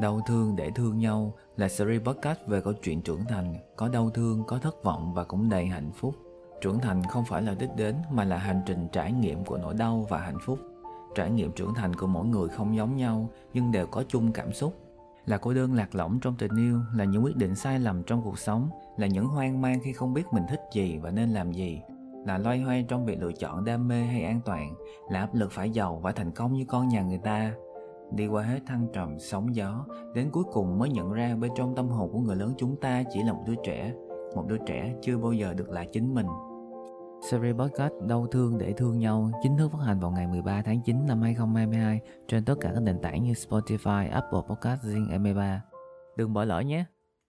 Đau thương để thương nhau là series podcast về câu chuyện trưởng thành, có đau thương, có thất vọng và cũng đầy hạnh phúc. Trưởng thành không phải là đích đến mà là hành trình trải nghiệm của nỗi đau và hạnh phúc. Trải nghiệm trưởng thành của mỗi người không giống nhau nhưng đều có chung cảm xúc. Là cô đơn lạc lõng trong tình yêu, là những quyết định sai lầm trong cuộc sống, là những hoang mang khi không biết mình thích gì và nên làm gì, là loay hoay trong việc lựa chọn đam mê hay an toàn, là áp lực phải giàu và thành công như con nhà người ta, đi qua hết thăng trầm sóng gió đến cuối cùng mới nhận ra bên trong tâm hồn của người lớn chúng ta chỉ là một đứa trẻ một đứa trẻ chưa bao giờ được là chính mình Series podcast Đau thương để thương nhau chính thức phát hành vào ngày 13 tháng 9 năm 2022 trên tất cả các nền tảng như Spotify, Apple Podcast, Zing, MP3. Đừng bỏ lỡ nhé!